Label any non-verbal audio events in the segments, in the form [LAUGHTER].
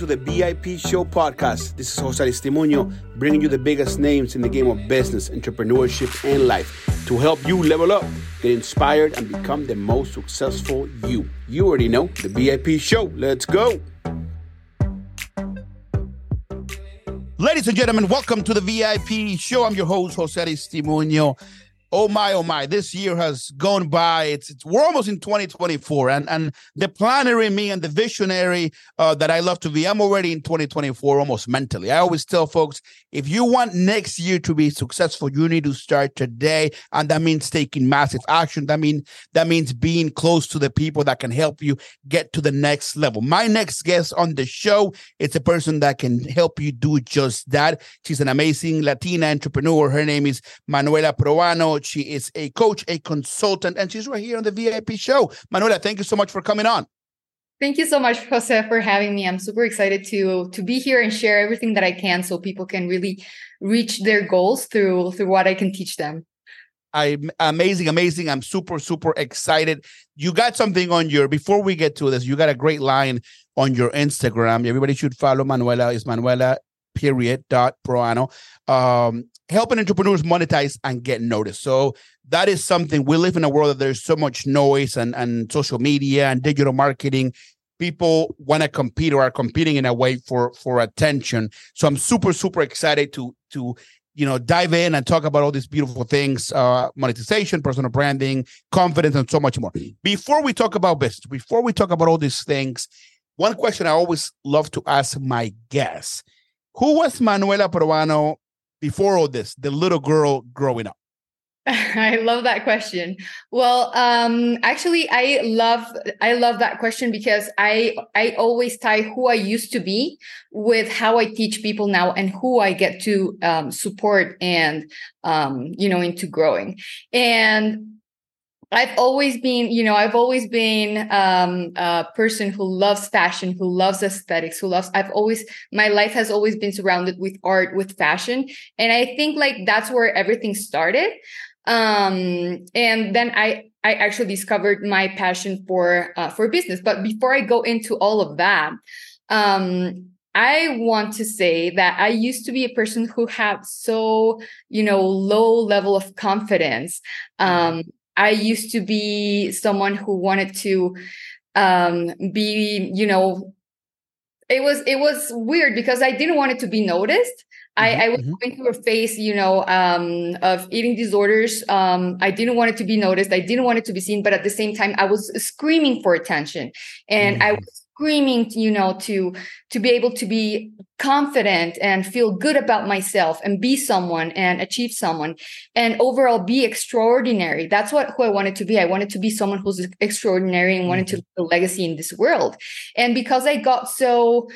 to the VIP Show podcast. This is Jose Aristimuño bringing you the biggest names in the game of business, entrepreneurship, and life to help you level up, get inspired, and become the most successful you. You already know the VIP Show. Let's go. Ladies and gentlemen, welcome to the VIP Show. I'm your host, Jose Aristimuño oh my, oh my, this year has gone by. It's, it's we're almost in 2024, and and the planner in me and the visionary uh, that I love to be, I'm already in 2024 almost mentally. I always tell folks if you want next year to be successful, you need to start today, and that means taking massive action. That mean that means being close to the people that can help you get to the next level. My next guest on the show is a person that can help you do just that. She's an amazing Latina entrepreneur. Her name is Manuela Proano. She is a coach, a consultant, and she's right here on the VIP show. Manuela, thank you so much for coming on. Thank you so much, Jose, for having me. I'm super excited to to be here and share everything that I can so people can really reach their goals through through what I can teach them. I'm amazing, amazing. I'm super, super excited. You got something on your before we get to this, you got a great line on your Instagram. Everybody should follow Manuela. Is Manuela period dot proano. Um, helping entrepreneurs monetize and get noticed. So that is something we live in a world that there's so much noise and, and social media and digital marketing. People want to compete or are competing in a way for for attention. So I'm super super excited to to you know dive in and talk about all these beautiful things uh monetization personal branding confidence and so much more before we talk about business before we talk about all these things one question i always love to ask my guests who was manuela proano before all this, the little girl growing up? [LAUGHS] I love that question. Well, um, actually, I love I love that question because I I always tie who I used to be with how I teach people now and who I get to um, support and um, you know into growing. And I've always been, you know, I've always been um, a person who loves fashion, who loves aesthetics, who loves. I've always, my life has always been surrounded with art, with fashion, and I think like that's where everything started. Um, and then I, I actually discovered my passion for uh, for business. But before I go into all of that, um, I want to say that I used to be a person who had so, you know, low level of confidence. Um, I used to be someone who wanted to um, be, you know, it was it was weird because I didn't want it to be noticed. I, mm-hmm, I, was mm-hmm. going through a phase, you know, um, of eating disorders. Um, I didn't want it to be noticed. I didn't want it to be seen, but at the same time, I was screaming for attention, and mm-hmm. I was screaming, you know, to to be able to be confident and feel good about myself and be someone and achieve someone and overall be extraordinary. That's what who I wanted to be. I wanted to be someone who's extraordinary and wanted to mm-hmm. leave a legacy in this world. And because I got so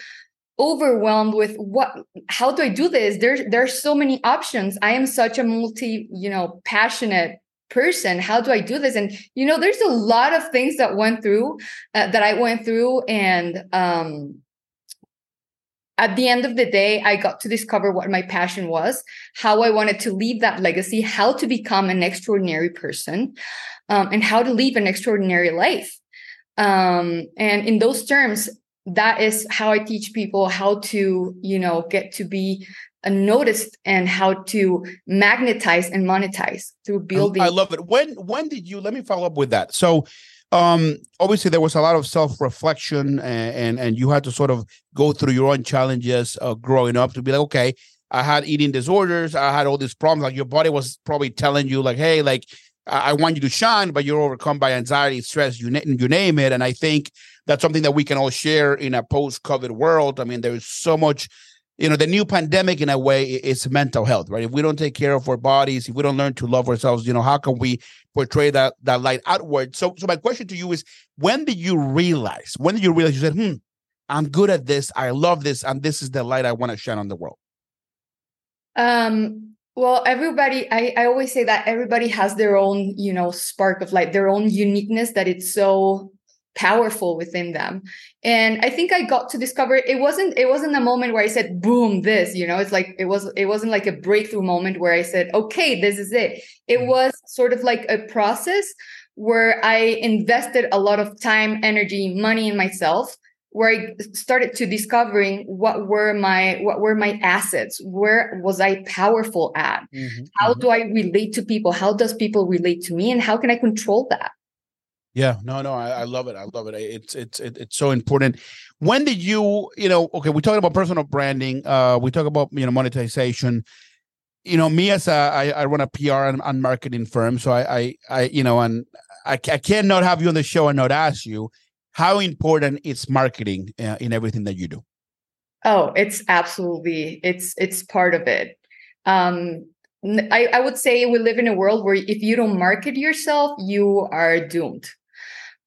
overwhelmed with what how do i do this there's there's so many options i am such a multi you know passionate person how do i do this? And you know there's a lot of things that went through uh, that i went through and um at the end of the day i got to discover what my passion was how i wanted to leave that legacy how to become an extraordinary person um, and how to live an extraordinary life. Um, and in those terms that is how i teach people how to you know get to be noticed and how to magnetize and monetize through building. I love it. When when did you? Let me follow up with that. So, um, obviously there was a lot of self reflection, and, and, and you had to sort of go through your own challenges uh, growing up to be like, okay, I had eating disorders, I had all these problems. Like your body was probably telling you, like, hey, like I, I want you to shine, but you're overcome by anxiety, stress, you na- you name it. And I think that's something that we can all share in a post COVID world. I mean, there's so much you know the new pandemic in a way is mental health right? If we don't take care of our bodies if we don't learn to love ourselves you know how can we portray that that light outward? So so my question to you is when did you realize when did you realize you said hmm i'm good at this. I love this and this is the light i want to shine on the world um well everybody I, I always say that everybody has their own you know spark of light their own uniqueness that it's so powerful within them and i think i got to discover it wasn't it wasn't a moment where i said boom this you know it's like it was it wasn't like a breakthrough moment where i said okay this is it it mm. was sort of like a process where i invested a lot of time energy money in myself where I started to discovering what were my what were my assets, where was I powerful at, mm-hmm, how mm-hmm. do I relate to people, how does people relate to me, and how can I control that? Yeah, no, no, I, I love it. I love it. It's it's it's so important. When did you, you know, okay, we talking about personal branding. Uh, we talk about you know monetization. You know, me as a I, I run a PR and, and marketing firm, so I I, I you know, and I, I cannot have you on the show and not ask you how important is marketing uh, in everything that you do oh it's absolutely it's it's part of it um I, I would say we live in a world where if you don't market yourself you are doomed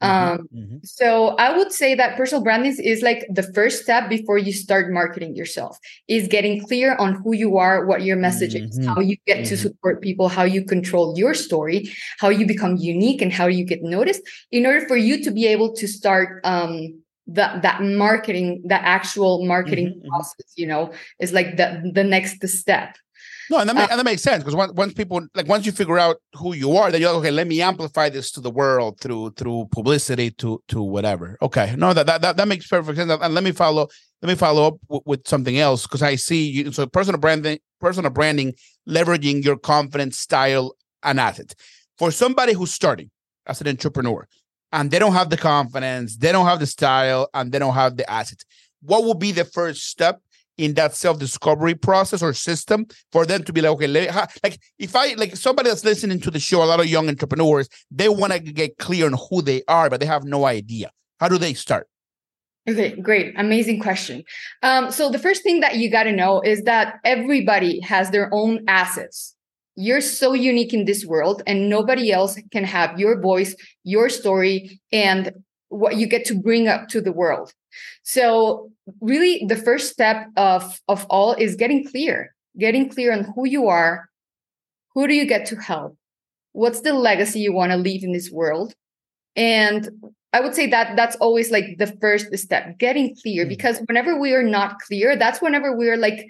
um, mm-hmm. so I would say that personal branding is like the first step before you start marketing yourself is getting clear on who you are, what your message mm-hmm. is, how you get to mm-hmm. support people, how you control your story, how you become unique and how you get noticed in order for you to be able to start um, that that marketing, that actual marketing mm-hmm, mm-hmm. process, you know, is like the the next step. No, and that, uh, and that makes sense because once, once people like once you figure out who you are, then you're like, okay, let me amplify this to the world through through publicity to to whatever. Okay, no, that that that, that makes perfect sense. And let me follow let me follow up w- with something else because I see you. So personal branding, personal branding, leveraging your confidence, style, and asset for somebody who's starting as an entrepreneur and they don't have the confidence, they don't have the style, and they don't have the assets. What would be the first step in that self-discovery process or system for them to be like, okay, like if I like somebody that's listening to the show, a lot of young entrepreneurs, they want to get clear on who they are, but they have no idea. How do they start? Okay, great. Amazing question. Um, so the first thing that you got to know is that everybody has their own assets. You're so unique in this world, and nobody else can have your voice, your story, and what you get to bring up to the world. So really the first step of of all is getting clear, getting clear on who you are, who do you get to help? What's the legacy you want to leave in this world? And I would say that that's always like the first step, getting clear, mm-hmm. because whenever we are not clear, that's whenever we're like,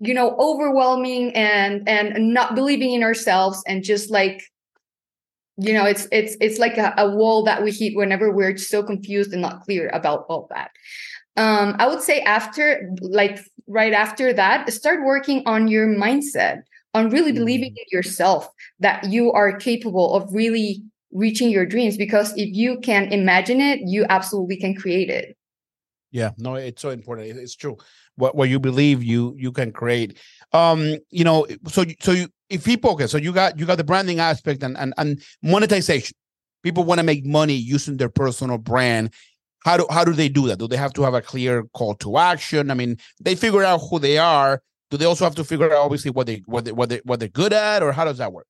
you know, overwhelming and and not believing in ourselves and just like you know it's it's it's like a, a wall that we hit whenever we're so confused and not clear about all that. Um i would say after like right after that start working on your mindset on really believing mm. in yourself that you are capable of really reaching your dreams because if you can imagine it you absolutely can create it. Yeah no it's so important it's true. What what you believe you you can create. Um you know so so you if people okay, so you got you got the branding aspect and and, and monetization. People want to make money using their personal brand. How do how do they do that? Do they have to have a clear call to action? I mean, they figure out who they are. Do they also have to figure out obviously what they what they what they what they're good at, or how does that work?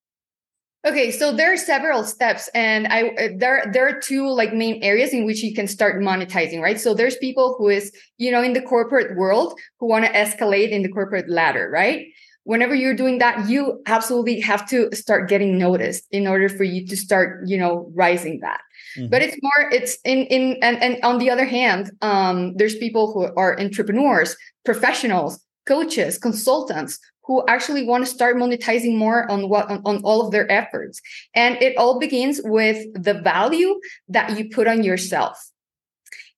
Okay, so there are several steps, and I there there are two like main areas in which you can start monetizing, right? So there's people who is you know in the corporate world who want to escalate in the corporate ladder, right? Whenever you're doing that you absolutely have to start getting noticed in order for you to start you know rising that. Mm-hmm. but it's more it's in in and, and on the other hand um there's people who are entrepreneurs professionals coaches consultants who actually want to start monetizing more on what on, on all of their efforts. And it all begins with the value that you put on yourself.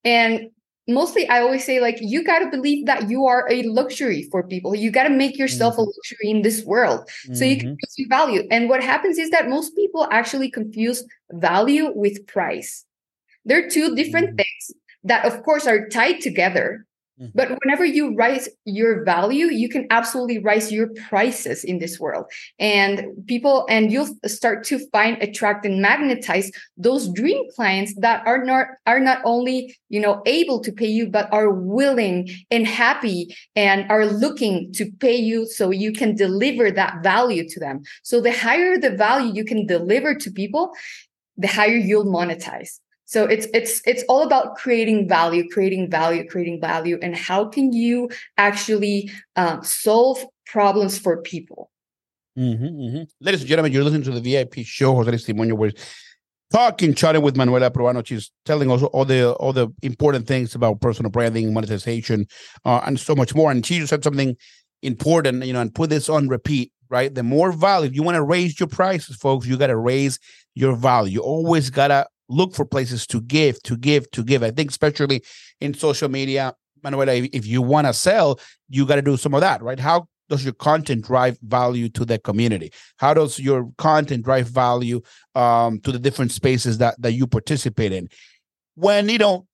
And mostly I always say like you got to believe that you are a luxury for people. You got to make yourself mm-hmm. a luxury in this world so mm-hmm. you can see mm-hmm. value. And what happens is that most people actually confuse value with price. They're two different mm-hmm. things that of course are tied together. Mm. But whenever you raise your value, you can absolutely raise your prices in this world. And people, and you'll start to find, attract, and magnetize those dream clients that are not are not only you know able to pay you, but are willing and happy and are looking to pay you so you can deliver that value to them. So the higher the value you can deliver to people, the higher you'll monetize. So it's it's it's all about creating value, creating value, creating value, and how can you actually uh, solve problems for people. Mm-hmm, mm-hmm. Ladies and gentlemen, you're listening to the VIP show, Jose Aristimuño, where talking, chatting with Manuela Proano. She's telling us all the all the important things about personal branding, monetization, uh, and so much more. And she just said something important, you know, and put this on repeat. Right, the more value you want to raise your prices, folks, you got to raise your value. You always gotta look for places to give, to give, to give. I think especially in social media, Manuela, if you want to sell, you got to do some of that, right? How does your content drive value to the community? How does your content drive value um, to the different spaces that that you participate in? When you know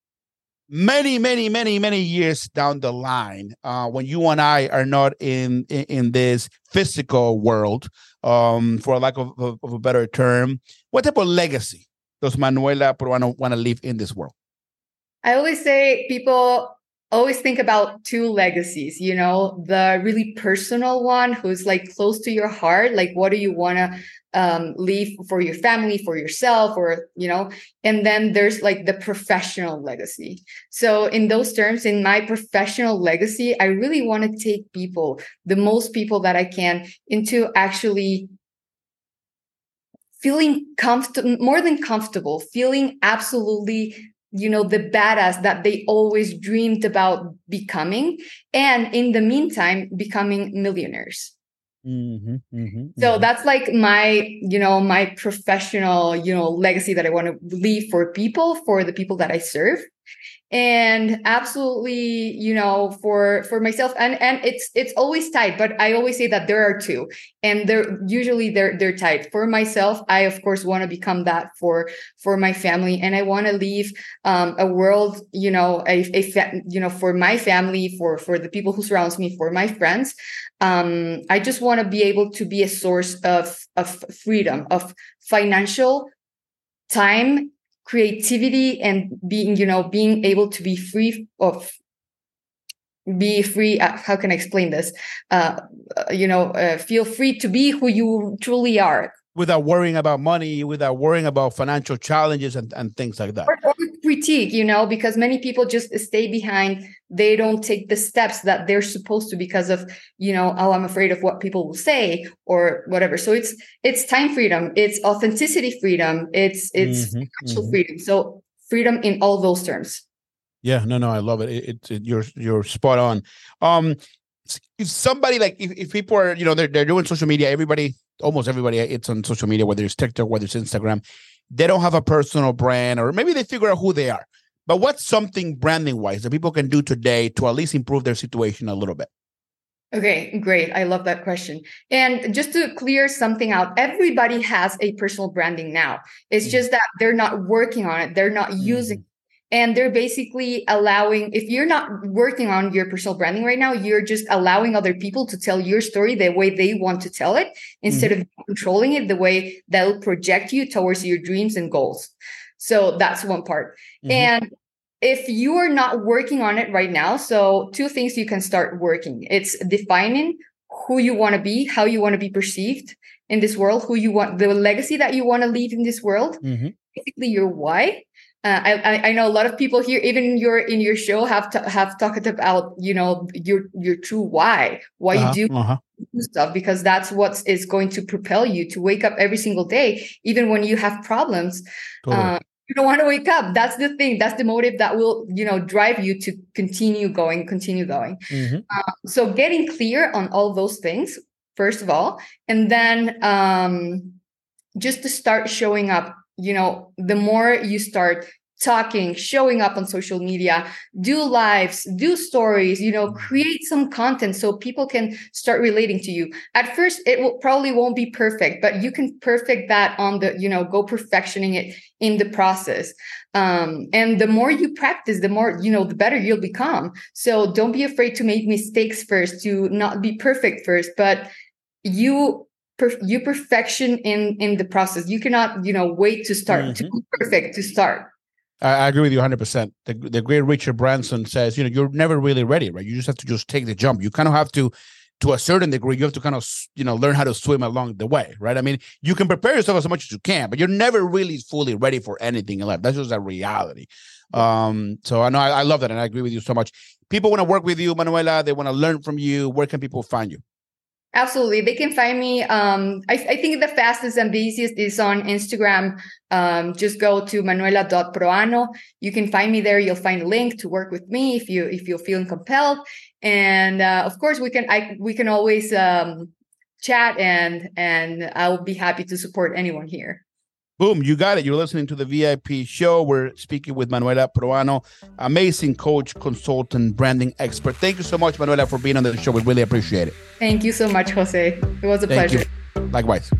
many, many, many, many years down the line, uh, when you and I are not in in, in this physical world, um, for lack of, of, of, a better term, what type of legacy does Manuela Proano want to leave in this world? I always say people always think about two legacies you know the really personal one who's like close to your heart like what do you want to um, leave for your family for yourself or you know and then there's like the professional legacy so in those terms in my professional legacy i really want to take people the most people that i can into actually feeling comfortable more than comfortable feeling absolutely you know the badass that they always dreamed about becoming and in the meantime becoming millionaires mm-hmm, mm-hmm, so mm-hmm. that's like my you know my professional you know legacy that i want to leave for people for the people that i serve and absolutely you know for for myself and and it's it's always tight but i always say that there are two and they're usually they're they're tight. For myself i of course want to become that for for my family and i want to leave um, a world you know a, a fa- you know for my family for for the people who surrounds me for my friends. Um i just want to be able to be a source of of freedom of financial time creativity and being you know being able to be free of be free uh, how can i explain this? Uh, uh you know uh, feel free to be who you truly are without worrying about money, without worrying about financial challenges and, and things like that. Or, or critique, you know, because many people just stay behind. They don't take the steps that they're supposed to because of, you know, oh, I'm afraid of what people will say or whatever. So it's it's time freedom, it's authenticity freedom, it's it's mm-hmm, financial mm-hmm. freedom. So freedom in all those terms. Yeah, no, no, I love it. It, it, it. You're you're spot on. Um, if somebody like if, if people are you know they're they're doing social media, everybody almost everybody it's on social media, whether it's TikTok, whether it's Instagram, they don't have a personal brand, or maybe they figure out who they are. But what's something branding wise that people can do today to at least improve their situation a little bit? Okay, great. I love that question. And just to clear something out, everybody has a personal branding now. It's mm. just that they're not working on it, they're not mm. using and they're basically allowing if you're not working on your personal branding right now you're just allowing other people to tell your story the way they want to tell it instead mm-hmm. of controlling it the way that'll project you towards your dreams and goals so that's one part mm-hmm. and if you are not working on it right now so two things you can start working it's defining who you want to be how you want to be perceived in this world who you want the legacy that you want to leave in this world mm-hmm. basically your why uh, I, I know a lot of people here, even in your in your show, have to, have talked about you know your your true why, why uh-huh, you do uh-huh. stuff, because that's what is going to propel you to wake up every single day, even when you have problems. Totally. Uh, you don't want to wake up. That's the thing. That's the motive that will you know drive you to continue going, continue going. Mm-hmm. Uh, so getting clear on all those things first of all, and then um, just to start showing up you know the more you start talking showing up on social media do lives do stories you know create some content so people can start relating to you. At first it will probably won't be perfect but you can perfect that on the you know go perfectioning it in the process. Um, and the more you practice the more you know the better you'll become. So don't be afraid to make mistakes first to not be perfect first but you per- you perfection in in the process you cannot you know wait to start mm-hmm. to be perfect to start I agree with you 100%. The, the great Richard Branson says, you know, you're never really ready, right? You just have to just take the jump. You kind of have to, to a certain degree, you have to kind of, you know, learn how to swim along the way, right? I mean, you can prepare yourself as much as you can, but you're never really fully ready for anything in life. That's just a reality. Um, so I know I, I love that and I agree with you so much. People want to work with you, Manuela. They want to learn from you. Where can people find you? Absolutely. They can find me. Um, I, I, think the fastest and the easiest is on Instagram. Um, just go to manuela.proano. You can find me there. You'll find a link to work with me if you if you're feeling compelled. And uh, of course, we can I we can always um, chat and and I will be happy to support anyone here. Boom, you got it. You're listening to the VIP show. We're speaking with Manuela Proano, amazing coach, consultant, branding expert. Thank you so much, Manuela, for being on the show. We really appreciate it. Thank you so much, Jose. It was a Thank pleasure. You. Likewise.